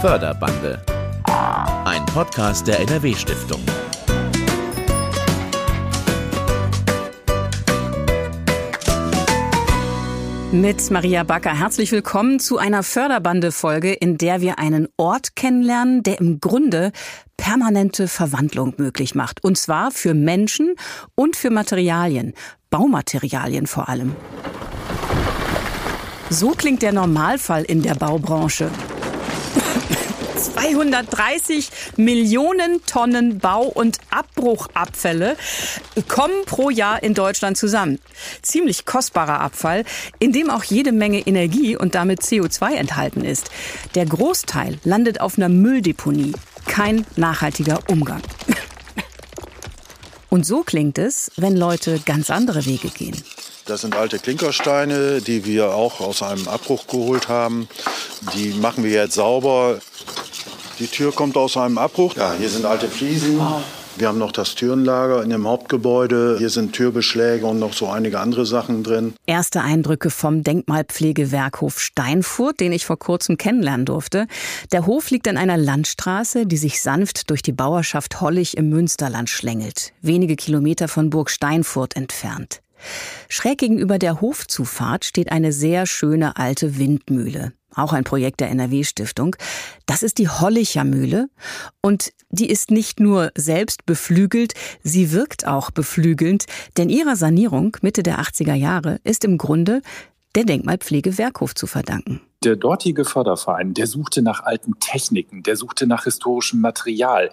Förderbande. Ein Podcast der NRW-Stiftung. Mit Maria Backer herzlich willkommen zu einer Förderbande-Folge, in der wir einen Ort kennenlernen, der im Grunde permanente Verwandlung möglich macht. Und zwar für Menschen und für Materialien, Baumaterialien vor allem. So klingt der Normalfall in der Baubranche. 230 Millionen Tonnen Bau- und Abbruchabfälle kommen pro Jahr in Deutschland zusammen. Ziemlich kostbarer Abfall, in dem auch jede Menge Energie und damit CO2 enthalten ist. Der Großteil landet auf einer Mülldeponie. Kein nachhaltiger Umgang. Und so klingt es, wenn Leute ganz andere Wege gehen. Das sind alte Klinkersteine, die wir auch aus einem Abbruch geholt haben. Die machen wir jetzt sauber. Die Tür kommt aus einem Abbruch. Ja, hier sind alte Fliesen. Wir haben noch das Türenlager in dem Hauptgebäude. Hier sind Türbeschläge und noch so einige andere Sachen drin. Erste Eindrücke vom Denkmalpflegewerkhof Steinfurt, den ich vor kurzem kennenlernen durfte. Der Hof liegt an einer Landstraße, die sich sanft durch die Bauerschaft Hollig im Münsterland schlängelt, wenige Kilometer von Burg Steinfurt entfernt. Schräg gegenüber der Hofzufahrt steht eine sehr schöne alte Windmühle auch ein Projekt der NRW-Stiftung. Das ist die Hollicher Mühle und die ist nicht nur selbst beflügelt, sie wirkt auch beflügelnd, denn ihrer Sanierung Mitte der 80er Jahre ist im Grunde der Denkmalpflege Werkhof zu verdanken. Der dortige Förderverein, der suchte nach alten Techniken, der suchte nach historischem Material.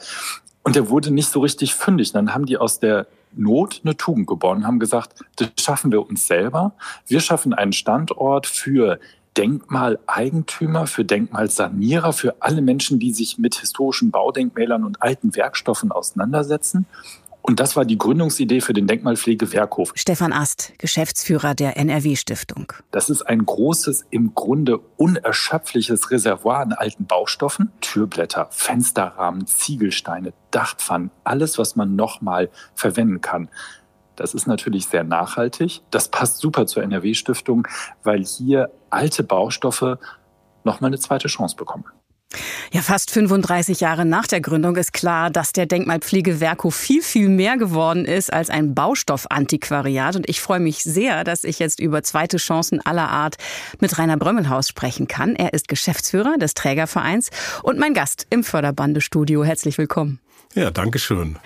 Und der wurde nicht so richtig fündig. Dann haben die aus der Not eine Tugend geboren, haben gesagt, das schaffen wir uns selber. Wir schaffen einen Standort für Denkmaleigentümer, für Denkmalsanierer, für alle Menschen, die sich mit historischen Baudenkmälern und alten Werkstoffen auseinandersetzen. Und das war die Gründungsidee für den Denkmalpflegewerkhof. Stefan Ast, Geschäftsführer der NRW-Stiftung. Das ist ein großes, im Grunde unerschöpfliches Reservoir an alten Baustoffen. Türblätter, Fensterrahmen, Ziegelsteine, Dachpfannen, alles, was man nochmal verwenden kann. Das ist natürlich sehr nachhaltig. Das passt super zur NRW-Stiftung, weil hier alte Baustoffe nochmal eine zweite Chance bekommen. Ja, fast 35 Jahre nach der Gründung ist klar, dass der Denkmalpflegewerkhof viel, viel mehr geworden ist als ein Baustoffantiquariat. Und ich freue mich sehr, dass ich jetzt über zweite Chancen aller Art mit Rainer Brömmelhaus sprechen kann. Er ist Geschäftsführer des Trägervereins und mein Gast im Förderbandestudio. Herzlich willkommen. Ja, danke schön.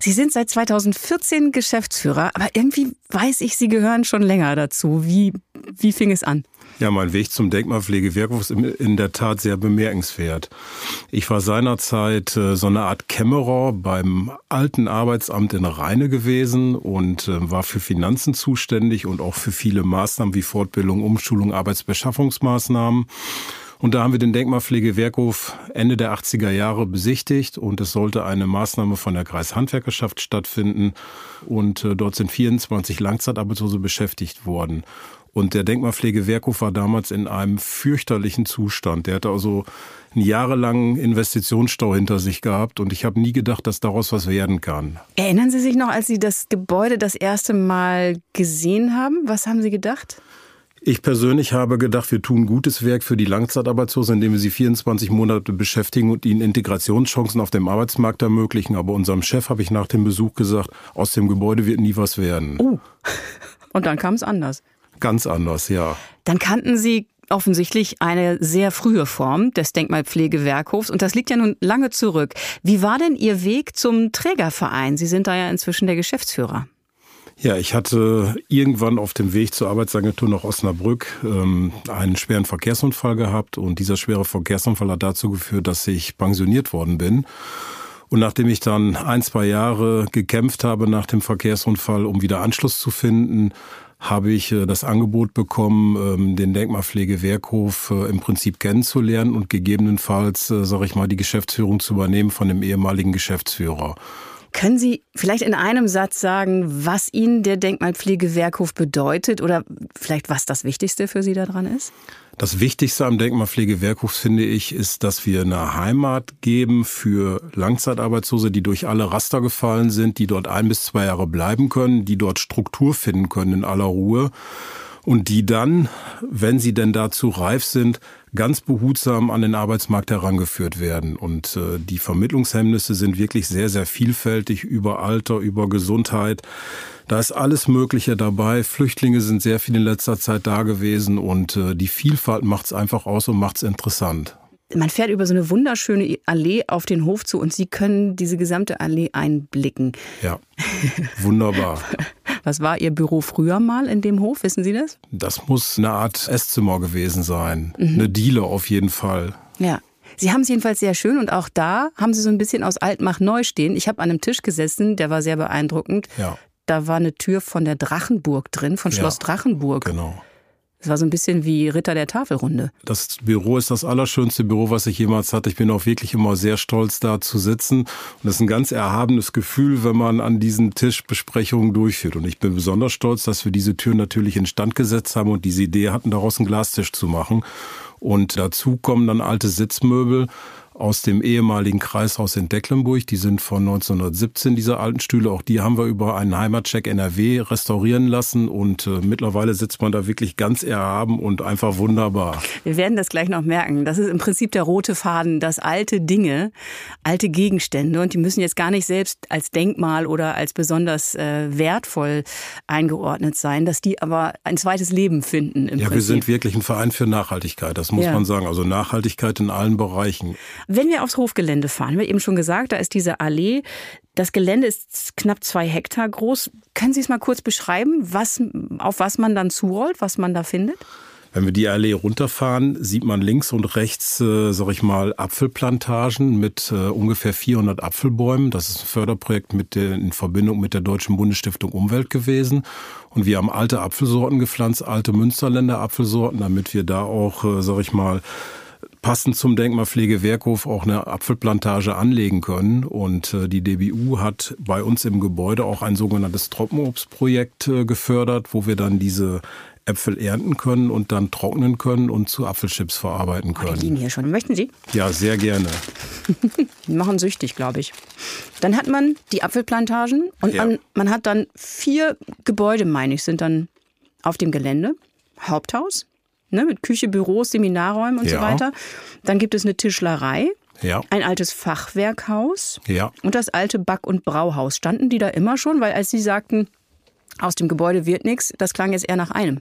Sie sind seit 2014 Geschäftsführer, aber irgendwie weiß ich, Sie gehören schon länger dazu. Wie, wie fing es an? Ja, mein Weg zum Denkmalpflegewerk ist in der Tat sehr bemerkenswert. Ich war seinerzeit äh, so eine Art Kämmerer beim alten Arbeitsamt in Rheine gewesen und äh, war für Finanzen zuständig und auch für viele Maßnahmen wie Fortbildung, Umschulung, Arbeitsbeschaffungsmaßnahmen. Und da haben wir den Denkmalpflegewerkhof Ende der 80er Jahre besichtigt und es sollte eine Maßnahme von der Kreishandwerkerschaft stattfinden und äh, dort sind 24 Langzeitarbeitslose beschäftigt worden. Und der Denkmalpflegewerkhof war damals in einem fürchterlichen Zustand. Der hatte also einen jahrelangen Investitionsstau hinter sich gehabt und ich habe nie gedacht, dass daraus was werden kann. Erinnern Sie sich noch, als Sie das Gebäude das erste Mal gesehen haben? Was haben Sie gedacht? Ich persönlich habe gedacht, wir tun gutes Werk für die Langzeitarbeitslosen, indem wir sie 24 Monate beschäftigen und ihnen Integrationschancen auf dem Arbeitsmarkt ermöglichen. Aber unserem Chef habe ich nach dem Besuch gesagt, aus dem Gebäude wird nie was werden. Oh. Und dann kam es anders. Ganz anders, ja. Dann kannten Sie offensichtlich eine sehr frühe Form des Denkmalpflegewerkhofs und das liegt ja nun lange zurück. Wie war denn Ihr Weg zum Trägerverein? Sie sind da ja inzwischen der Geschäftsführer. Ja, ich hatte irgendwann auf dem Weg zur Arbeitsagentur nach Osnabrück ähm, einen schweren Verkehrsunfall gehabt und dieser schwere Verkehrsunfall hat dazu geführt, dass ich pensioniert worden bin. Und nachdem ich dann ein, zwei Jahre gekämpft habe nach dem Verkehrsunfall, um wieder Anschluss zu finden, habe ich äh, das Angebot bekommen, ähm, den Denkmalpflegewerkhof äh, im Prinzip kennenzulernen und gegebenenfalls, äh, sage ich mal, die Geschäftsführung zu übernehmen von dem ehemaligen Geschäftsführer. Können Sie vielleicht in einem Satz sagen, was Ihnen der Denkmalpflegewerkhof bedeutet oder vielleicht was das Wichtigste für Sie daran ist? Das Wichtigste am Denkmalpflegewerkhof, finde ich, ist, dass wir eine Heimat geben für Langzeitarbeitslose, die durch alle Raster gefallen sind, die dort ein bis zwei Jahre bleiben können, die dort Struktur finden können in aller Ruhe und die dann, wenn sie denn dazu reif sind, ganz behutsam an den Arbeitsmarkt herangeführt werden. Und äh, die Vermittlungshemmnisse sind wirklich sehr, sehr vielfältig über Alter, über Gesundheit. Da ist alles Mögliche dabei. Flüchtlinge sind sehr viel in letzter Zeit da gewesen und äh, die Vielfalt macht es einfach aus und macht es interessant. Man fährt über so eine wunderschöne Allee auf den Hof zu und Sie können diese gesamte Allee einblicken. Ja, wunderbar. Was war Ihr Büro früher mal in dem Hof? Wissen Sie das? Das muss eine Art Esszimmer gewesen sein. Mhm. Eine Diele auf jeden Fall. Ja. Sie haben es jedenfalls sehr schön und auch da haben Sie so ein bisschen aus Altmach neu stehen. Ich habe an einem Tisch gesessen, der war sehr beeindruckend. Ja. Da war eine Tür von der Drachenburg drin, von Schloss ja, Drachenburg. Genau. Es war so ein bisschen wie Ritter der Tafelrunde. Das Büro ist das allerschönste Büro, was ich jemals hatte. Ich bin auch wirklich immer sehr stolz, da zu sitzen. Und es ist ein ganz erhabenes Gefühl, wenn man an diesem Tisch Besprechungen durchführt. Und ich bin besonders stolz, dass wir diese Tür natürlich instand gesetzt haben und diese Idee hatten, daraus einen Glastisch zu machen. Und dazu kommen dann alte Sitzmöbel aus dem ehemaligen Kreishaus in Decklenburg. Die sind von 1917, diese alten Stühle. Auch die haben wir über einen Heimatcheck NRW restaurieren lassen. Und äh, mittlerweile sitzt man da wirklich ganz erhaben und einfach wunderbar. Wir werden das gleich noch merken. Das ist im Prinzip der rote Faden, dass alte Dinge, alte Gegenstände, und die müssen jetzt gar nicht selbst als Denkmal oder als besonders äh, wertvoll eingeordnet sein, dass die aber ein zweites Leben finden. ja, Prinzip. wir sind wirklich ein Verein für Nachhaltigkeit. Das muss ja. man sagen. Also Nachhaltigkeit in allen Bereichen. Wenn wir aufs Hofgelände fahren, wir eben schon gesagt, da ist diese Allee. Das Gelände ist knapp zwei Hektar groß. Können Sie es mal kurz beschreiben, was, auf was man dann zurollt, was man da findet? Wenn wir die Allee runterfahren, sieht man links und rechts, äh, sag ich mal, Apfelplantagen mit äh, ungefähr 400 Apfelbäumen. Das ist ein Förderprojekt mit der, in Verbindung mit der Deutschen Bundesstiftung Umwelt gewesen. Und wir haben alte Apfelsorten gepflanzt, alte Münsterländer Apfelsorten, damit wir da auch, äh, sag ich mal, passend zum Denkmalpflegewerkhof auch eine Apfelplantage anlegen können. Und äh, die DBU hat bei uns im Gebäude auch ein sogenanntes Trockenobstprojekt äh, gefördert, wo wir dann diese Äpfel ernten können und dann trocknen können und zu Apfelchips verarbeiten können. Oh, die liegen hier schon. Möchten Sie? Ja, sehr gerne. die machen süchtig, glaube ich. Dann hat man die Apfelplantagen und ja. man, man hat dann vier Gebäude, meine ich, sind dann auf dem Gelände. Haupthaus, ne, mit Küche, Büros, Seminarräumen und ja. so weiter. Dann gibt es eine Tischlerei. Ja. Ein altes Fachwerkhaus ja. und das alte Back- und Brauhaus. Standen die da immer schon? Weil als Sie sagten, aus dem Gebäude wird nichts, das klang jetzt eher nach einem.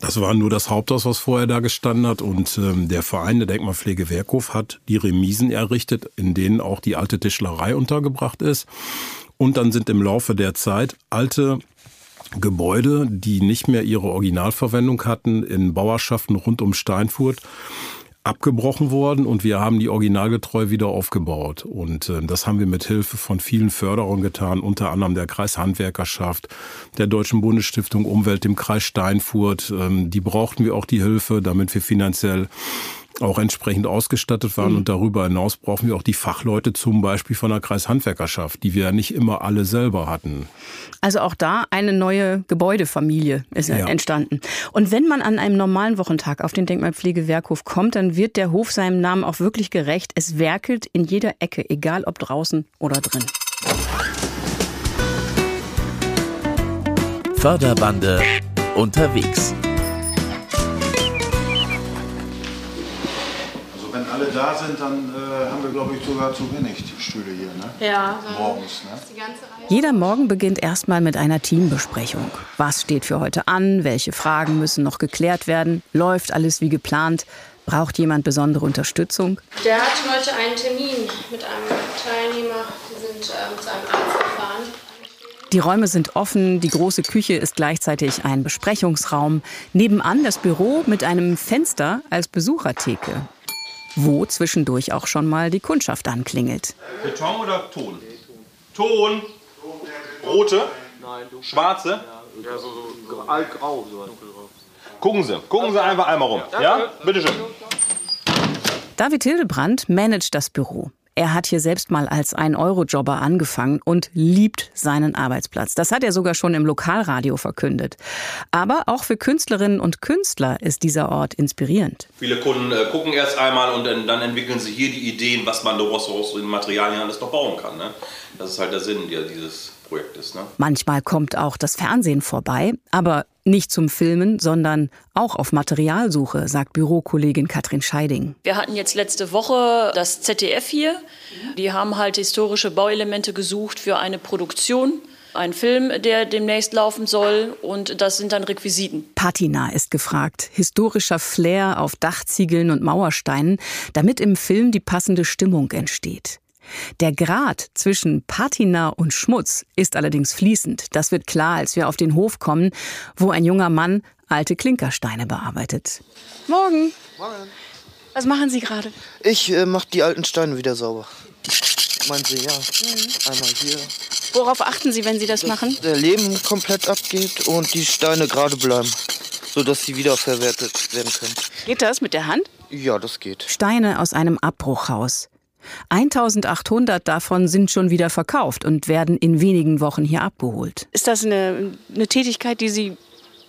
Das war nur das Haupthaus, was vorher da gestanden hat. Und ähm, der Verein der Denkmalpflege Werkhof hat die Remisen errichtet, in denen auch die alte Tischlerei untergebracht ist. Und dann sind im Laufe der Zeit alte Gebäude, die nicht mehr ihre Originalverwendung hatten, in Bauerschaften rund um Steinfurt abgebrochen worden und wir haben die originalgetreu wieder aufgebaut. Und äh, das haben wir mit Hilfe von vielen Förderern getan, unter anderem der Kreishandwerkerschaft, der Deutschen Bundesstiftung Umwelt, dem Kreis Steinfurt. Ähm, die brauchten wir auch die Hilfe, damit wir finanziell auch entsprechend ausgestattet waren. Mhm. Und darüber hinaus brauchen wir auch die Fachleute zum Beispiel von der Kreishandwerkerschaft, die wir ja nicht immer alle selber hatten. Also auch da eine neue Gebäudefamilie ist ja. entstanden. Und wenn man an einem normalen Wochentag auf den Denkmalpflegewerkhof kommt, dann wird der Hof seinem Namen auch wirklich gerecht. Es werkelt in jeder Ecke, egal ob draußen oder drin. Förderbande unterwegs. Alle da sind, dann äh, haben wir, glaube ich, sogar zu wenig Stühle hier. Ne? Ja. Morgens. Ne? Jeder Morgen beginnt erstmal mit einer Teambesprechung. Was steht für heute an? Welche Fragen müssen noch geklärt werden? Läuft alles wie geplant? Braucht jemand besondere Unterstützung? Der hat heute einen Termin mit einem Teilnehmer. Die sind äh, zu einem Arzt gefahren. Die Räume sind offen, die große Küche ist gleichzeitig ein Besprechungsraum. Nebenan das Büro mit einem Fenster als Besuchertheke wo zwischendurch auch schon mal die Kundschaft anklingelt. Beton oder Ton? Ton. Rote? Schwarze? Ja, so, so altgrau. Gucken Sie, gucken Sie einfach einmal rum. Ja? Bitteschön. David Hildebrand managt das Büro. Er hat hier selbst mal als Ein-Euro-Jobber angefangen und liebt seinen Arbeitsplatz. Das hat er sogar schon im Lokalradio verkündet. Aber auch für Künstlerinnen und Künstler ist dieser Ort inspirierend. Viele Kunden äh, gucken erst einmal und dann, dann, entwickeln sie hier die Ideen, was man daraus aus den Materialien alles noch bauen kann. Ne? Das ist halt der Sinn dieses Projektes. Ne? Manchmal kommt auch das Fernsehen vorbei, aber Nicht zum Filmen, sondern auch auf Materialsuche, sagt Bürokollegin Katrin Scheiding. Wir hatten jetzt letzte Woche das ZDF hier. Die haben halt historische Bauelemente gesucht für eine Produktion. Ein Film, der demnächst laufen soll und das sind dann Requisiten. Patina ist gefragt. Historischer Flair auf Dachziegeln und Mauersteinen, damit im Film die passende Stimmung entsteht. Der Grad zwischen Patina und Schmutz ist allerdings fließend. Das wird klar, als wir auf den Hof kommen, wo ein junger Mann alte Klinkersteine bearbeitet. Morgen. Morgen. Was machen Sie gerade? Ich äh, mache die alten Steine wieder sauber. Meinen Sie, ja. Mhm. Einmal hier. Worauf achten Sie, wenn Sie das, dass machen? Der Leben komplett abgeht und die Steine gerade bleiben, sodass sie wiederverwertet werden können. Geht das mit der Hand? Ja, das geht. Steine aus einem Abbruchhaus. 1800 davon sind schon wieder verkauft und werden in wenigen Wochen hier abgeholt. Ist das eine, eine Tätigkeit, die Sie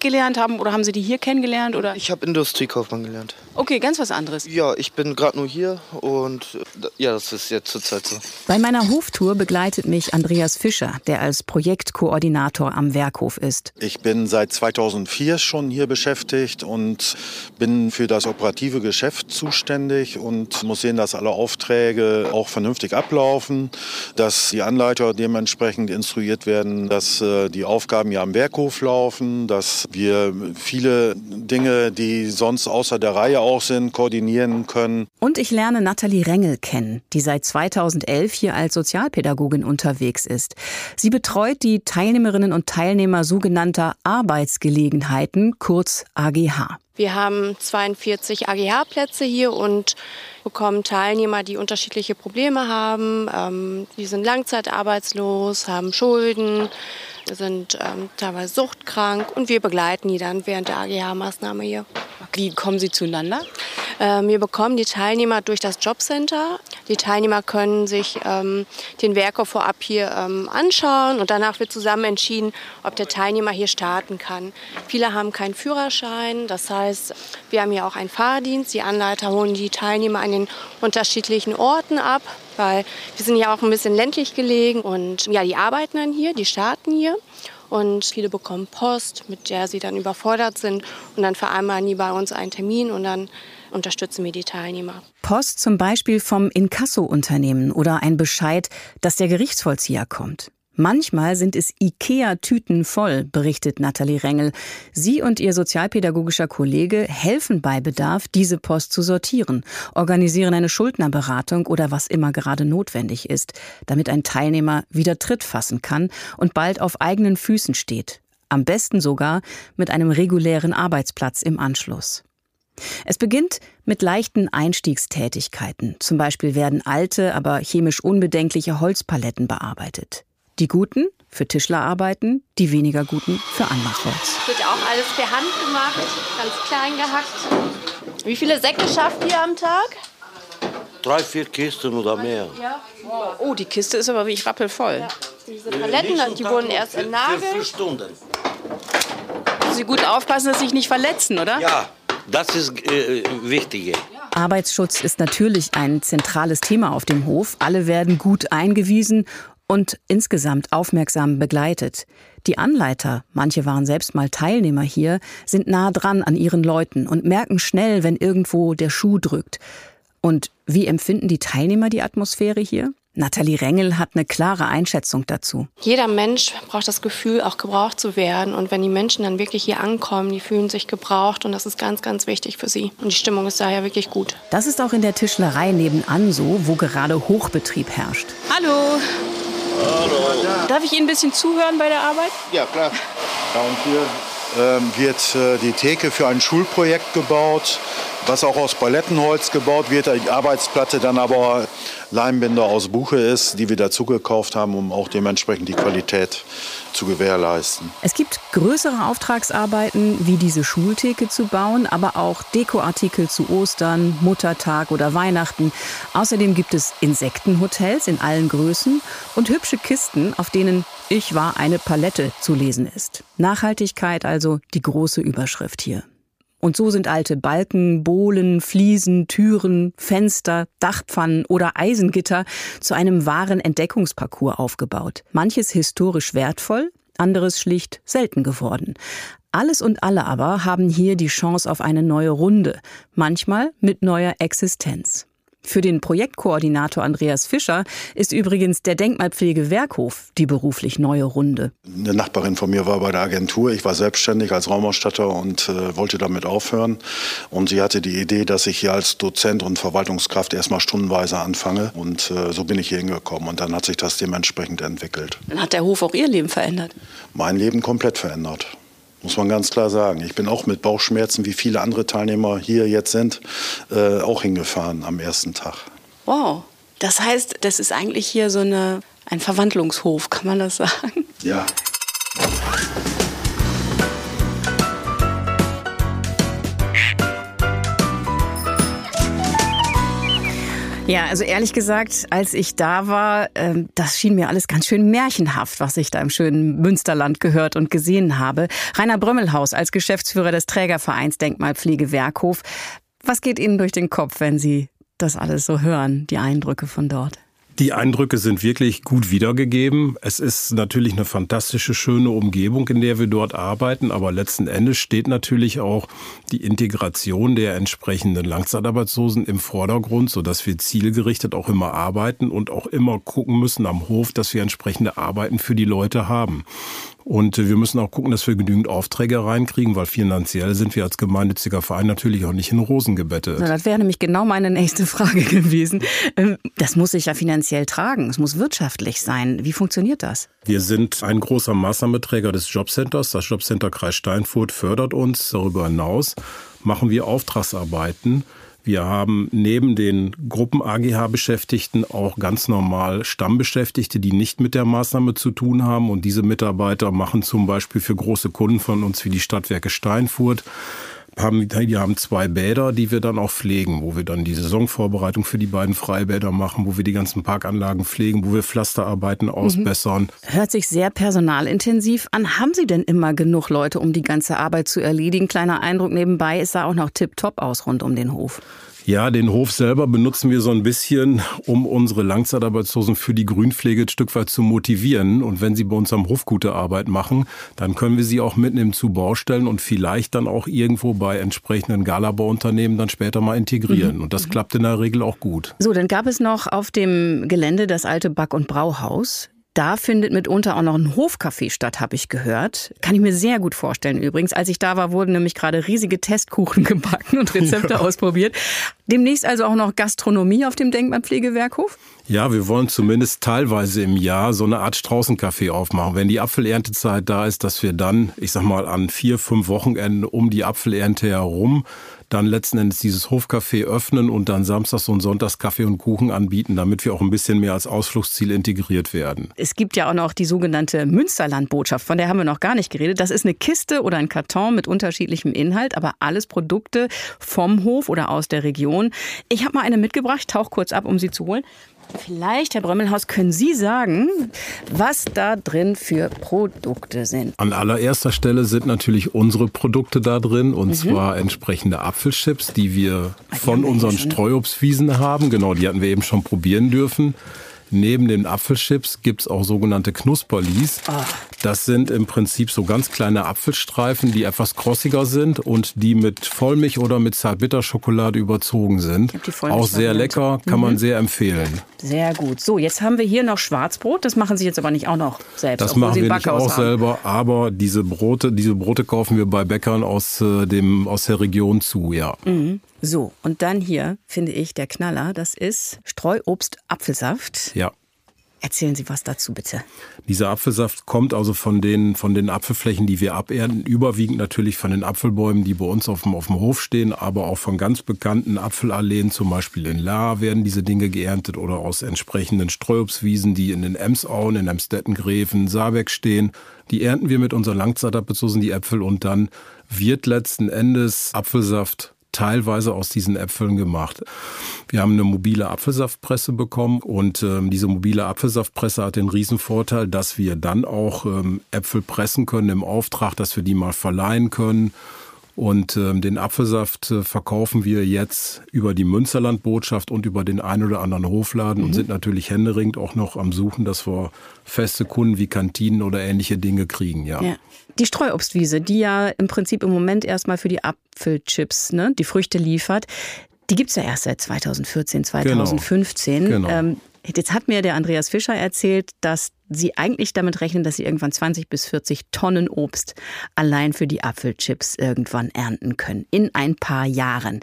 gelernt haben oder haben Sie die hier kennengelernt? Oder? Ich habe Industriekaufmann gelernt. Okay, ganz was anderes. Ja, ich bin gerade nur hier und ja, das ist jetzt zurzeit so. Bei meiner Hoftour begleitet mich Andreas Fischer, der als Projektkoordinator am Werkhof ist. Ich bin seit 2004 schon hier beschäftigt und bin für das operative Geschäft zuständig und muss sehen, dass alle Aufträge auch vernünftig ablaufen, dass die Anleiter dementsprechend instruiert werden, dass äh, die Aufgaben hier am Werkhof laufen, dass wir viele Dinge, die sonst außer der Reihe auch sind, koordinieren können. Und ich lerne Nathalie Rengel kennen, die seit 2011 hier als Sozialpädagogin unterwegs ist. Sie betreut die Teilnehmerinnen und Teilnehmer sogenannter Arbeitsgelegenheiten, kurz AGH. Wir haben 42 AGH-Plätze hier und bekommen Teilnehmer, die unterschiedliche Probleme haben. Ähm, die sind langzeitarbeitslos, haben Schulden, sind ähm, teilweise suchtkrank und wir begleiten die dann während der AGH-Maßnahme hier. Wie kommen Sie zueinander? Ähm, wir bekommen die Teilnehmer durch das Jobcenter. Die Teilnehmer können sich ähm, den Werker vorab hier ähm, anschauen und danach wird zusammen entschieden, ob der Teilnehmer hier starten kann. Viele haben keinen Führerschein, das heißt, wir haben hier auch einen Fahrdienst. Die Anleiter holen die Teilnehmer an den unterschiedlichen Orten ab, weil wir sind ja auch ein bisschen ländlich gelegen und ja, die arbeiten dann hier, die starten hier. Und viele bekommen Post, mit der sie dann überfordert sind. Und dann vereinbaren die bei uns einen Termin und dann unterstützen wir die Teilnehmer. Post zum Beispiel vom Inkasso-Unternehmen oder ein Bescheid, dass der Gerichtsvollzieher kommt. Manchmal sind es IKEA-Tüten voll, berichtet Nathalie Rengel. Sie und ihr sozialpädagogischer Kollege helfen bei Bedarf, diese Post zu sortieren, organisieren eine Schuldnerberatung oder was immer gerade notwendig ist, damit ein Teilnehmer wieder Tritt fassen kann und bald auf eigenen Füßen steht. Am besten sogar mit einem regulären Arbeitsplatz im Anschluss. Es beginnt mit leichten Einstiegstätigkeiten. Zum Beispiel werden alte, aber chemisch unbedenkliche Holzpaletten bearbeitet. Die guten für Tischlerarbeiten, die weniger guten für Anmachholz. Wird ja auch alles per Hand gemacht, ganz klein gehackt. Wie viele Säcke schafft ihr am Tag? Drei, vier Kisten oder mehr. Ja. Oh, die Kiste ist aber wirklich rappelvoll. Ja. Diese Paletten, die wurden erst entnagelt. vier Stunden. Müssen Sie gut aufpassen, dass Sie sich nicht verletzen, oder? Ja, das ist äh, wichtig. Arbeitsschutz ist natürlich ein zentrales Thema auf dem Hof. Alle werden gut eingewiesen und insgesamt aufmerksam begleitet. Die Anleiter, manche waren selbst mal Teilnehmer hier, sind nah dran an ihren Leuten und merken schnell, wenn irgendwo der Schuh drückt. Und wie empfinden die Teilnehmer die Atmosphäre hier? Nathalie Rengel hat eine klare Einschätzung dazu. Jeder Mensch braucht das Gefühl, auch gebraucht zu werden. Und wenn die Menschen dann wirklich hier ankommen, die fühlen sich gebraucht und das ist ganz, ganz wichtig für sie. Und die Stimmung ist daher wirklich gut. Das ist auch in der Tischlerei nebenan so, wo gerade Hochbetrieb herrscht. Hallo. Darf ich Ihnen ein bisschen zuhören bei der Arbeit? Ja, klar. Ja, und hier ähm, wird äh, die Theke für ein Schulprojekt gebaut, was auch aus Palettenholz gebaut wird. Die Arbeitsplatte dann aber Leimbinder aus Buche ist, die wir dazu gekauft haben, um auch dementsprechend die Qualität zu gewährleisten. Es gibt größere Auftragsarbeiten, wie diese Schultheke zu bauen, aber auch Dekoartikel zu Ostern, Muttertag oder Weihnachten. Außerdem gibt es Insektenhotels in allen Größen und hübsche Kisten, auf denen Ich war eine Palette zu lesen ist. Nachhaltigkeit also die große Überschrift hier. Und so sind alte Balken, Bohlen, Fliesen, Türen, Fenster, Dachpfannen oder Eisengitter zu einem wahren Entdeckungsparcours aufgebaut. Manches historisch wertvoll, anderes schlicht selten geworden. Alles und alle aber haben hier die Chance auf eine neue Runde, manchmal mit neuer Existenz. Für den Projektkoordinator Andreas Fischer ist übrigens der Denkmalpflege-Werkhof die beruflich neue Runde. Eine Nachbarin von mir war bei der Agentur. Ich war selbstständig als Raumausstatter und äh, wollte damit aufhören. Und sie hatte die Idee, dass ich hier als Dozent und Verwaltungskraft erstmal stundenweise anfange. Und äh, so bin ich hier hingekommen. Und dann hat sich das dementsprechend entwickelt. Dann hat der Hof auch Ihr Leben verändert? Mein Leben komplett verändert muss man ganz klar sagen. Ich bin auch mit Bauchschmerzen, wie viele andere Teilnehmer hier jetzt sind, äh, auch hingefahren am ersten Tag. Wow, das heißt, das ist eigentlich hier so eine, ein Verwandlungshof, kann man das sagen? Ja. Ja, also ehrlich gesagt, als ich da war, ähm, das schien mir alles ganz schön märchenhaft, was ich da im schönen Münsterland gehört und gesehen habe. Rainer Brömmelhaus als Geschäftsführer des Trägervereins Denkmalpflege Werkhof. Was geht Ihnen durch den Kopf, wenn Sie das alles so hören, die Eindrücke von dort? Die Eindrücke sind wirklich gut wiedergegeben. Es ist natürlich eine fantastische, schöne Umgebung, in der wir dort arbeiten. Aber letzten Endes steht natürlich auch die Integration der entsprechenden Langzeitarbeitslosen im Vordergrund, sodass wir zielgerichtet auch immer arbeiten und auch immer gucken müssen am Hof, dass wir entsprechende Arbeiten für die Leute haben. Und wir müssen auch gucken, dass wir genügend Aufträge reinkriegen, weil finanziell sind wir als gemeinnütziger Verein natürlich auch nicht in Rosen gebettet. Na, das wäre nämlich genau meine nächste Frage gewesen. Ähm, das muss sich ja finanziell tragen. Es muss wirtschaftlich sein. Wie funktioniert das? Wir sind ein großer Maßnahmeträger des Jobcenters. Das Jobcenter Kreis Steinfurt fördert uns. Darüber hinaus machen wir Auftragsarbeiten wir haben neben den Gruppen-AGH-Beschäftigten auch ganz normal Stammbeschäftigte, die nicht mit der Maßnahme zu tun haben. Und diese Mitarbeiter machen zum Beispiel für große Kunden von uns wie die Stadtwerke Steinfurt haben, die haben zwei Bäder, die wir dann auch pflegen, wo wir dann die Saisonvorbereitung für die beiden Freibäder machen, wo wir die ganzen Parkanlagen pflegen, wo wir Pflasterarbeiten mhm. ausbessern. Hört sich sehr personalintensiv an. Haben Sie denn immer genug Leute, um die ganze Arbeit zu erledigen? Kleiner Eindruck nebenbei, es sah auch noch tipptopp aus rund um den Hof. Ja, den Hof selber benutzen wir so ein bisschen, um unsere Langzeitarbeitslosen für die Grünpflege ein Stück weit zu motivieren. Und wenn sie bei uns am Hof gute Arbeit machen, dann können wir sie auch mitnehmen zu Baustellen und vielleicht dann auch irgendwo bei entsprechenden Galabauunternehmen dann später mal integrieren. Mhm. Und das klappt in der Regel auch gut. So, dann gab es noch auf dem Gelände das alte Back- und Brauhaus. Da findet mitunter auch noch ein Hofcafé statt, habe ich gehört. Kann ich mir sehr gut vorstellen übrigens. Als ich da war, wurden nämlich gerade riesige Testkuchen gebacken und Rezepte ja. ausprobiert. Demnächst also auch noch Gastronomie auf dem Denkmalpflegewerkhof? Ja, wir wollen zumindest teilweise im Jahr so eine Art Straußencafé aufmachen. Wenn die Apfeleerntezeit da ist, dass wir dann, ich sag mal, an vier, fünf Wochenenden um die Apfelernte herum dann letzten Endes dieses Hofcafé öffnen und dann Samstags und Sonntags Kaffee und Kuchen anbieten, damit wir auch ein bisschen mehr als Ausflugsziel integriert werden. Es gibt ja auch noch die sogenannte Münsterlandbotschaft, von der haben wir noch gar nicht geredet. Das ist eine Kiste oder ein Karton mit unterschiedlichem Inhalt, aber alles Produkte vom Hof oder aus der Region. Ich habe mal eine mitgebracht, ich tauche kurz ab, um sie zu holen. Vielleicht, Herr Brömmelhaus, können Sie sagen, was da drin für Produkte sind? An allererster Stelle sind natürlich unsere Produkte da drin und mhm. zwar entsprechende Apfelchips, die wir ah, von unseren Streuobstwiesen haben. Genau, die hatten wir eben schon probieren dürfen. Neben den Apfelchips gibt es auch sogenannte Knusperlis. Oh. Das sind im Prinzip so ganz kleine Apfelstreifen, die etwas krossiger sind und die mit Vollmilch oder mit Zartbitterschokolade überzogen sind. Auch sehr lecker, kann mhm. man sehr empfehlen. Sehr gut. So, jetzt haben wir hier noch Schwarzbrot. Das machen Sie jetzt aber nicht auch noch selbst. Das machen wir nicht auch haben. selber, aber diese Brote, diese Brote kaufen wir bei Bäckern aus, äh, dem, aus der Region zu, ja. Mhm. So, und dann hier finde ich der Knaller, das ist Streuobst Apfelsaft. Ja. Erzählen Sie was dazu bitte. Dieser Apfelsaft kommt also von den, von den Apfelflächen, die wir abernten, überwiegend natürlich von den Apfelbäumen, die bei uns auf dem, auf dem Hof stehen, aber auch von ganz bekannten Apfelalleen, zum Beispiel in Lahr werden diese Dinge geerntet oder aus entsprechenden Streuobstwiesen, die in den Emsauen, in Emstetten, Gräfen, Saarbeck stehen. Die ernten wir mit unseren Langzeitabbezosen, die Äpfel, und dann wird letzten Endes Apfelsaft teilweise aus diesen Äpfeln gemacht. Wir haben eine mobile Apfelsaftpresse bekommen und ähm, diese mobile Apfelsaftpresse hat den Riesenvorteil, dass wir dann auch ähm, Äpfel pressen können im Auftrag, dass wir die mal verleihen können Und ähm, den Apfelsaft äh, verkaufen wir jetzt über die Münsterland-Botschaft und über den ein oder anderen Hofladen mhm. und sind natürlich händeringend auch noch am Suchen, dass wir feste Kunden wie Kantinen oder ähnliche Dinge kriegen, ja. ja. Die Streuobstwiese, die ja im Prinzip im Moment erstmal für die Apfelchips, ne, die Früchte liefert, die gibt es ja erst seit 2014, 2015. Genau. genau. Ähm, jetzt hat mir der Andreas Fischer erzählt, dass Sie eigentlich damit rechnen, dass Sie irgendwann 20 bis 40 Tonnen Obst allein für die Apfelchips irgendwann ernten können. In ein paar Jahren.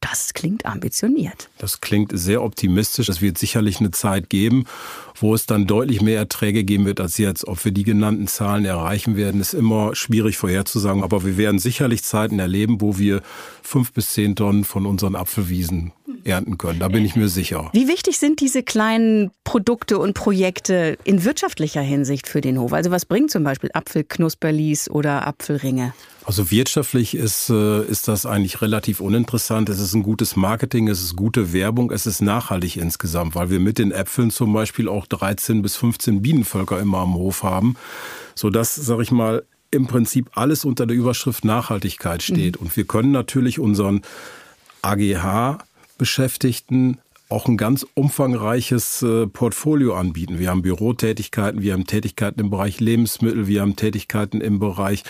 Das klingt ambitioniert. Das klingt sehr optimistisch. Es wird sicherlich eine Zeit geben, wo es dann deutlich mehr Erträge geben wird als jetzt. Ob wir die genannten Zahlen erreichen werden, ist immer schwierig vorherzusagen. Aber wir werden sicherlich Zeiten erleben, wo wir fünf bis zehn Tonnen von unseren Apfelwiesen ernten können. Da bin ich mir sicher. Wie wichtig sind diese kleinen Produkte und Projekte in wirtschaftlicher Hinsicht für den Hof? Also was bringt zum Beispiel Apfelknusperlis oder Apfelringe? Also wirtschaftlich ist, äh, ist das eigentlich relativ uninteressant. Es ist ein gutes Marketing, es ist gute Werbung, es ist nachhaltig insgesamt, weil wir mit den Äpfeln zum Beispiel auch 13 bis 15 Bienenvölker immer am Hof haben, sodass, sag ich mal, im Prinzip alles unter der Überschrift Nachhaltigkeit steht. Mhm. Und wir können natürlich unseren AGH Beschäftigten auch ein ganz umfangreiches äh, Portfolio anbieten. Wir haben Bürotätigkeiten, wir haben Tätigkeiten im Bereich Lebensmittel, wir haben Tätigkeiten im Bereich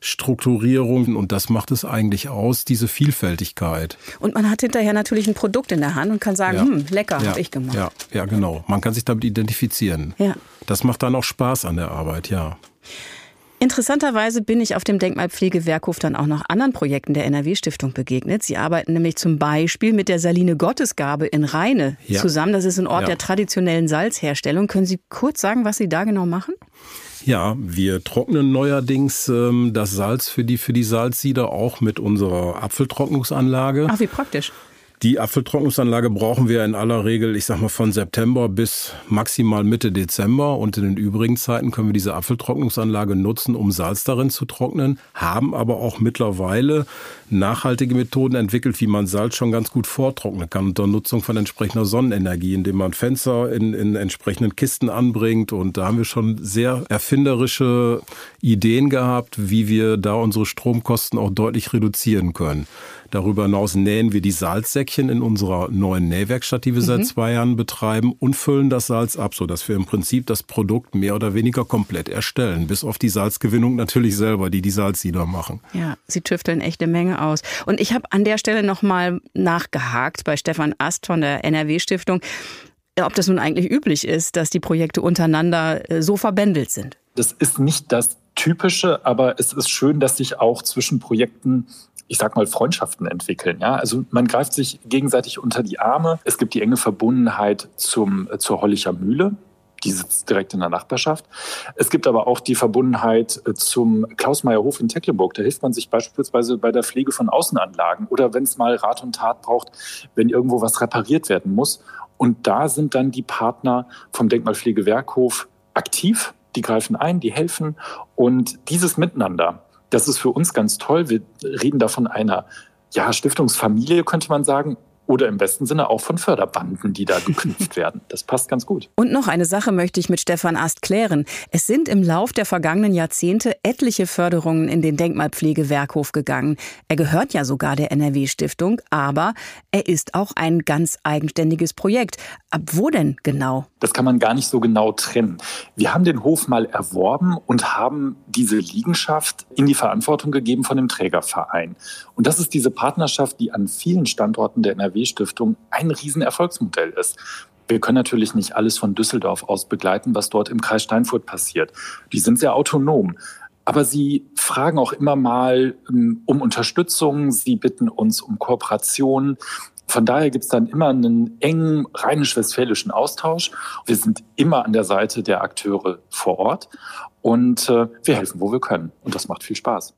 Strukturierung und das macht es eigentlich aus, diese Vielfältigkeit. Und man hat hinterher natürlich ein Produkt in der Hand und kann sagen, ja. hm, lecker, ja. habe ich gemacht. Ja, ja, genau. Man kann sich damit identifizieren. Ja. Das macht dann auch Spaß an der Arbeit, ja. Interessanterweise bin ich auf dem Denkmalpflegewerkhof dann auch noch anderen Projekten der NRW-Stiftung begegnet. Sie arbeiten nämlich zum Beispiel mit der Saline Gottesgabe in Rheine ja. zusammen. Das ist ein Ort ja. der traditionellen Salzherstellung. Können Sie kurz sagen, was Sie da genau machen? Ja, wir trocknen neuerdings ähm, das Salz für die, für die Salzsieder auch mit unserer Apfeltrocknungsanlage. Ach, wie praktisch. Die Apfeltrocknungsanlage brauchen wir in aller Regel, ich sag mal, von September bis maximal Mitte Dezember. Und in den übrigen Zeiten können wir diese Apfeltrocknungsanlage nutzen, um Salz darin zu trocknen, haben aber auch mittlerweile nachhaltige Methoden entwickelt, wie man Salz schon ganz gut vortrocknen kann unter Nutzung von entsprechender Sonnenenergie, indem man Fenster in, in entsprechenden Kisten anbringt. Und da haben wir schon sehr erfinderische Ideen gehabt, wie wir da unsere Stromkosten auch deutlich reduzieren können. Darüber hinaus nähen wir die Salzsäckchen in unserer neuen Nähwerkstatt, die wir mhm. seit zwei Jahren betreiben, und füllen das Salz ab, sodass wir im Prinzip das Produkt mehr oder weniger komplett erstellen. Bis auf die Salzgewinnung natürlich selber, die die Salzsieder machen. Ja, sie tüfteln echt eine Menge aus. Und ich habe an der Stelle nochmal nachgehakt bei Stefan Ast von der NRW-Stiftung, ob das nun eigentlich üblich ist, dass die Projekte untereinander äh, so verbändelt sind. Das ist nicht das Typische, aber es ist schön, dass sich auch zwischen Projekten ich sag mal, Freundschaften entwickeln. Ja? Also man greift sich gegenseitig unter die Arme. Es gibt die enge Verbundenheit zum, äh, zur Hollicher Mühle. Die sitzt direkt in der Nachbarschaft. Es gibt aber auch die Verbundenheit äh, zum Klaus-Meyer-Hof in Tecklenburg. Da hilft man sich beispielsweise bei der Pflege von Außenanlagen oder wenn es mal Rat und Tat braucht, wenn irgendwo was repariert werden muss. Und da sind dann die Partner vom Denkmalpflegewerkhof aktiv. Die greifen ein, die helfen. Und dieses Miteinander, das ist für uns ganz toll. Wir reden da von einer ja, Stiftungsfamilie, könnte man sagen, oder im besten Sinne auch von Förderbanden, die da geknüpft werden. Das passt ganz gut. Und noch eine Sache möchte ich mit Stefan Ast klären. Es sind im Lauf der vergangenen Jahrzehnte etliche Förderungen in den Denkmalpflegewerkhof gegangen. Er gehört ja sogar der NRW-Stiftung, aber er ist auch ein ganz eigenständiges Projekt. Ab wo denn genau? Das kann man gar nicht so genau trennen. Wir haben den Hof mal erworben und haben diese Liegenschaft in die Verantwortung gegeben von dem Trägerverein. Und das ist diese Partnerschaft, die an vielen Standorten der NRW-Stiftung ein Riesenerfolgsmodell ist. Wir können natürlich nicht alles von Düsseldorf aus begleiten, was dort im Kreis Steinfurt passiert. Die sind sehr autonom. Aber sie fragen auch immer mal ähm, um Unterstützung, sie bitten uns um Kooperation. Von daher gibt es dann immer einen engen rheinisch-westfälischen Austausch. Wir sind immer an der Seite der Akteure vor Ort und äh, wir helfen, wo wir können. Und das macht viel Spaß.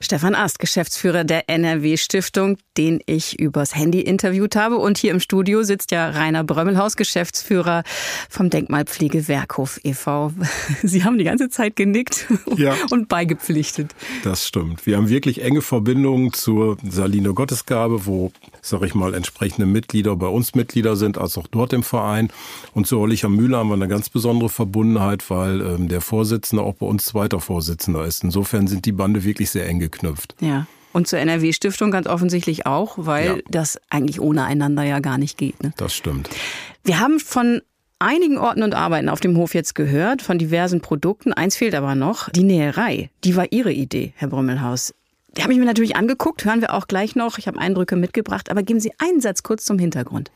Stefan Ast, Geschäftsführer der NRW-Stiftung, den ich übers Handy interviewt habe. Und hier im Studio sitzt ja Rainer Brömmelhaus, Geschäftsführer vom Denkmalpflegewerkhof e.V. Sie haben die ganze Zeit genickt ja. und beigepflichtet. Das stimmt. Wir haben wirklich enge Verbindungen zur Saline Gottesgabe, wo, sag ich mal, entsprechende Mitglieder bei uns Mitglieder sind, als auch dort im Verein. Und zu Orlicher Mühle haben wir eine ganz besondere Verbundenheit, weil ähm, der Vorsitzende auch bei uns zweiter Vorsitzender ist. Insofern sind die Bande wirklich sehr sehr eng geknüpft. Ja. Und zur NRW-Stiftung ganz offensichtlich auch, weil ja. das eigentlich ohne einander ja gar nicht geht. Ne? Das stimmt. Wir haben von einigen Orten und Arbeiten auf dem Hof jetzt gehört, von diversen Produkten. Eins fehlt aber noch, die Näherei. Die war Ihre Idee, Herr Brümmelhaus. Die habe ich mir natürlich angeguckt, hören wir auch gleich noch. Ich habe Eindrücke mitgebracht, aber geben Sie einen Satz kurz zum Hintergrund.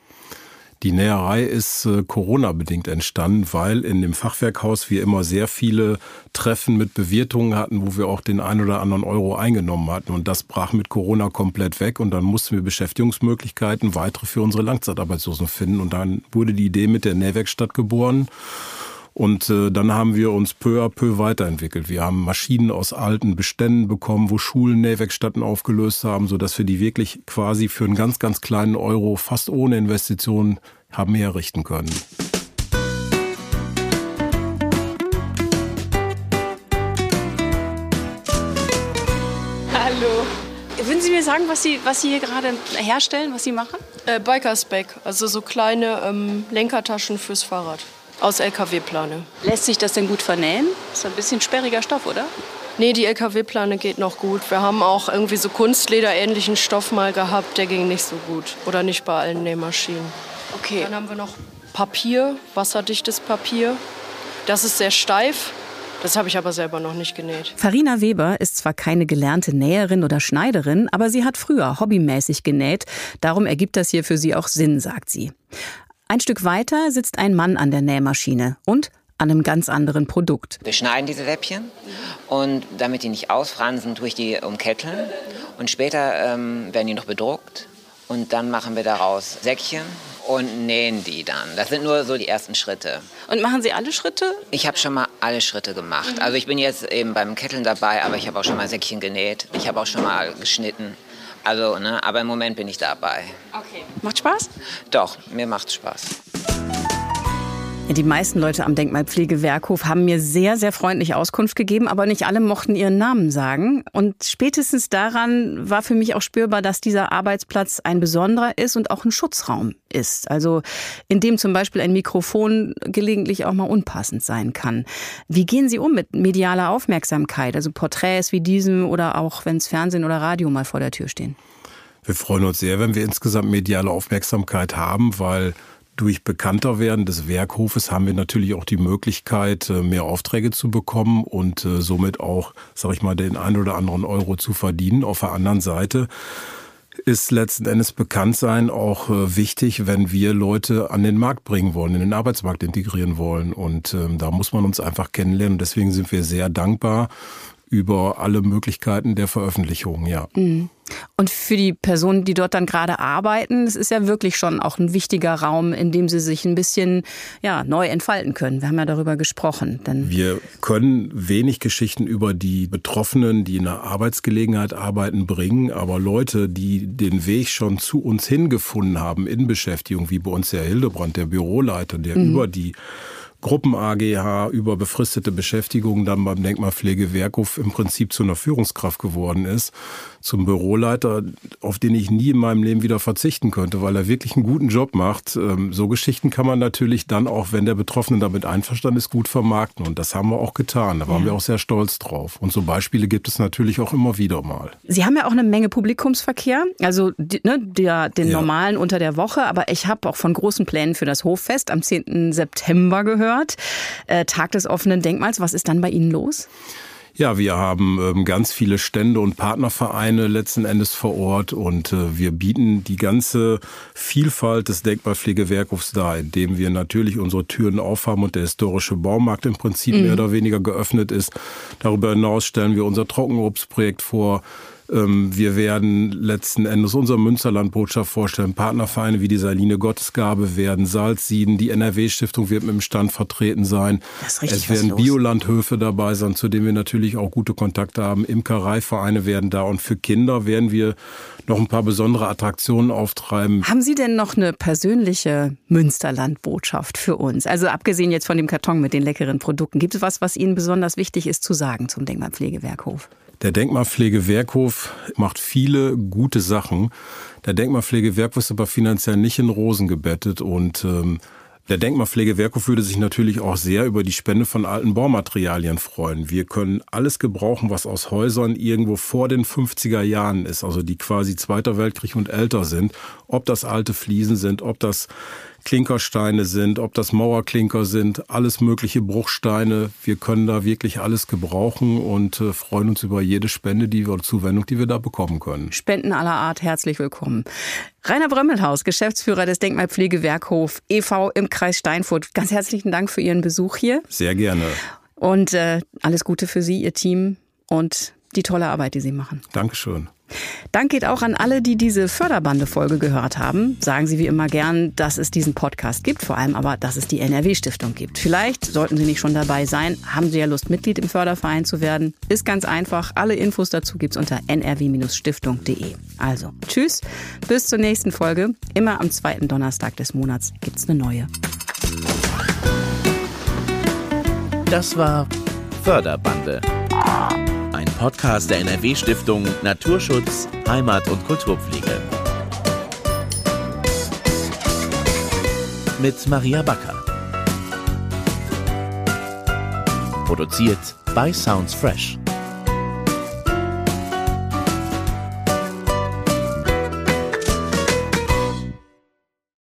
Die Näherei ist äh, Corona-bedingt entstanden, weil in dem Fachwerkhaus wir immer sehr viele Treffen mit Bewirtungen hatten, wo wir auch den ein oder anderen Euro eingenommen hatten. Und das brach mit Corona komplett weg. Und dann mussten wir Beschäftigungsmöglichkeiten weitere für unsere Langzeitarbeitslosen finden. Und dann wurde die Idee mit der Nähwerkstatt geboren. Und äh, dann haben wir uns peu à peu weiterentwickelt. Wir haben Maschinen aus alten Beständen bekommen, wo Schulen Nähwerkstätten aufgelöst haben, sodass wir die wirklich quasi für einen ganz, ganz kleinen Euro fast ohne Investitionen haben herrichten können. Hallo. Würden Sie mir sagen, was Sie, was Sie hier gerade herstellen, was Sie machen? Äh, Bikersback, also so kleine ähm, Lenkertaschen fürs Fahrrad aus LKW-Plane. Lässt sich das denn gut vernähen? Das ist ein bisschen sperriger Stoff, oder? Nee, die LKW-Plane geht noch gut. Wir haben auch irgendwie so Kunstleder-ähnlichen Stoff mal gehabt, der ging nicht so gut. Oder nicht bei allen Nähmaschinen. Okay. Dann haben wir noch Papier, wasserdichtes Papier. Das ist sehr steif. Das habe ich aber selber noch nicht genäht. Farina Weber ist zwar keine gelernte Näherin oder Schneiderin, aber sie hat früher hobbymäßig genäht. Darum ergibt das hier für sie auch Sinn, sagt sie. Ein Stück weiter sitzt ein Mann an der Nähmaschine und an einem ganz anderen Produkt. Wir schneiden diese Läppchen und damit die nicht ausfransen, tue ich die umketteln. Und später ähm, werden die noch bedruckt und dann machen wir daraus Säckchen und nähen die dann. Das sind nur so die ersten Schritte. Und machen Sie alle Schritte? Ich habe schon mal alle Schritte gemacht. Also ich bin jetzt eben beim Ketteln dabei, aber ich habe auch schon mal Säckchen genäht. Ich habe auch schon mal geschnitten. Also, ne, aber im Moment bin ich dabei. Okay. Macht Spaß? Doch, mir macht Spaß. Die meisten Leute am Denkmalpflegewerkhof haben mir sehr, sehr freundlich Auskunft gegeben, aber nicht alle mochten ihren Namen sagen. Und spätestens daran war für mich auch spürbar, dass dieser Arbeitsplatz ein besonderer ist und auch ein Schutzraum ist. Also in dem zum Beispiel ein Mikrofon gelegentlich auch mal unpassend sein kann. Wie gehen Sie um mit medialer Aufmerksamkeit, also Porträts wie diesem oder auch wenn es Fernsehen oder Radio mal vor der Tür stehen? Wir freuen uns sehr, wenn wir insgesamt mediale Aufmerksamkeit haben, weil durch Bekannterwerden des Werkhofes haben wir natürlich auch die Möglichkeit, äh, mehr Aufträge zu bekommen und äh, somit auch, sag ich mal, den ein oder anderen Euro zu verdienen. Auf der anderen Seite ist letzten Endes Bekanntsein auch äh, wichtig, wenn wir Leute an den Markt bringen wollen, in den Arbeitsmarkt integrieren wollen. Und ähm, da muss man uns einfach kennenlernen. Deswegen sind wir sehr dankbar über alle Möglichkeiten der Veröffentlichung, ja. Mhm. Und für die Personen, die dort dann gerade arbeiten, es ist ja wirklich schon auch ein wichtiger Raum, in dem sie sich ein bisschen ja, neu entfalten können. Wir haben ja darüber gesprochen. Denn Wir können wenig Geschichten über die Betroffenen, die in der Arbeitsgelegenheit arbeiten, bringen, aber Leute, die den Weg schon zu uns hingefunden haben in Beschäftigung, wie bei uns Herr Hildebrand, der Büroleiter, der mhm. über die Gruppen AGH über befristete Beschäftigung dann beim Denkmalpflegewerkhof im Prinzip zu einer Führungskraft geworden ist, zum Büroleiter, auf den ich nie in meinem Leben wieder verzichten könnte, weil er wirklich einen guten Job macht. Ähm, so Geschichten kann man natürlich dann auch, wenn der Betroffene damit einverstanden ist, gut vermarkten. Und das haben wir auch getan. Da waren ja. wir auch sehr stolz drauf. Und so Beispiele gibt es natürlich auch immer wieder mal. Sie haben ja auch eine Menge Publikumsverkehr, also ne, der, den ja. normalen unter der Woche. Aber ich habe auch von großen Plänen für das Hoffest am 10. September gehört gehört. Äh, Tag des offenen Denkmals. Was ist dann bei Ihnen los? Ja, wir haben ähm, ganz viele Stände und Partnervereine letzten Endes vor Ort und äh, wir bieten die ganze Vielfalt des Denkmalpflegewerkhofs dar, indem wir natürlich unsere Türen aufhaben und der historische Baumarkt im Prinzip mhm. mehr oder weniger geöffnet ist. Darüber hinaus stellen wir unser Trockenobstprojekt vor. Ähm, wir werden letzten Endes unsere Münsterlandbotschaft vorstellen. Partnervereine wie die Saline Gottesgabe werden Salzsieden, die NRW-Stiftung wird mit dem Stand vertreten sein. es werden Biolandhöfe dabei sein, zu denen wir natürlich auch gute Kontakte haben. Imkereivereine werden da und für Kinder werden wir noch ein paar besondere Attraktionen auftreiben. Haben Sie denn noch eine persönliche Münsterlandbotschaft für uns? Also abgesehen jetzt von dem Karton mit den leckeren Produkten, gibt es was, was Ihnen besonders wichtig ist zu sagen zum Denkmalpflegewerkhof? Der Denkmalpflegewerkhof macht viele gute Sachen. Der Denkmalpflegewerkhof ist aber finanziell nicht in Rosen gebettet und ähm, Der Denkmalpflege Werkhof würde sich natürlich auch sehr über die Spende von alten Baumaterialien freuen. Wir können alles gebrauchen, was aus Häusern irgendwo vor den 50er Jahren ist, also die quasi Zweiter Weltkrieg und älter sind. Ob das alte Fliesen sind, ob das Klinkersteine sind, ob das Mauerklinker sind, alles mögliche Bruchsteine. Wir können da wirklich alles gebrauchen und äh, freuen uns über jede Spende, die wir, oder Zuwendung, die wir da bekommen können. Spenden aller Art, herzlich willkommen. Rainer Brömmelhaus, Geschäftsführer des Denkmalpflegewerkhof e.V. im Kreis Steinfurt. Ganz herzlichen Dank für Ihren Besuch hier. Sehr gerne. Und äh, alles Gute für Sie, Ihr Team und die tolle Arbeit, die Sie machen. Dankeschön. Dank geht auch an alle, die diese Förderbande-Folge gehört haben. Sagen Sie wie immer gern, dass es diesen Podcast gibt, vor allem aber, dass es die NRW-Stiftung gibt. Vielleicht sollten Sie nicht schon dabei sein, haben Sie ja Lust, Mitglied im Förderverein zu werden. Ist ganz einfach. Alle Infos dazu gibt's unter nrw-stiftung.de. Also, tschüss, bis zur nächsten Folge. Immer am zweiten Donnerstag des Monats gibt's eine neue. Das war Förderbande. Ein Podcast der NRW-Stiftung Naturschutz, Heimat und Kulturpflege. Mit Maria Backer. Produziert bei Sounds Fresh.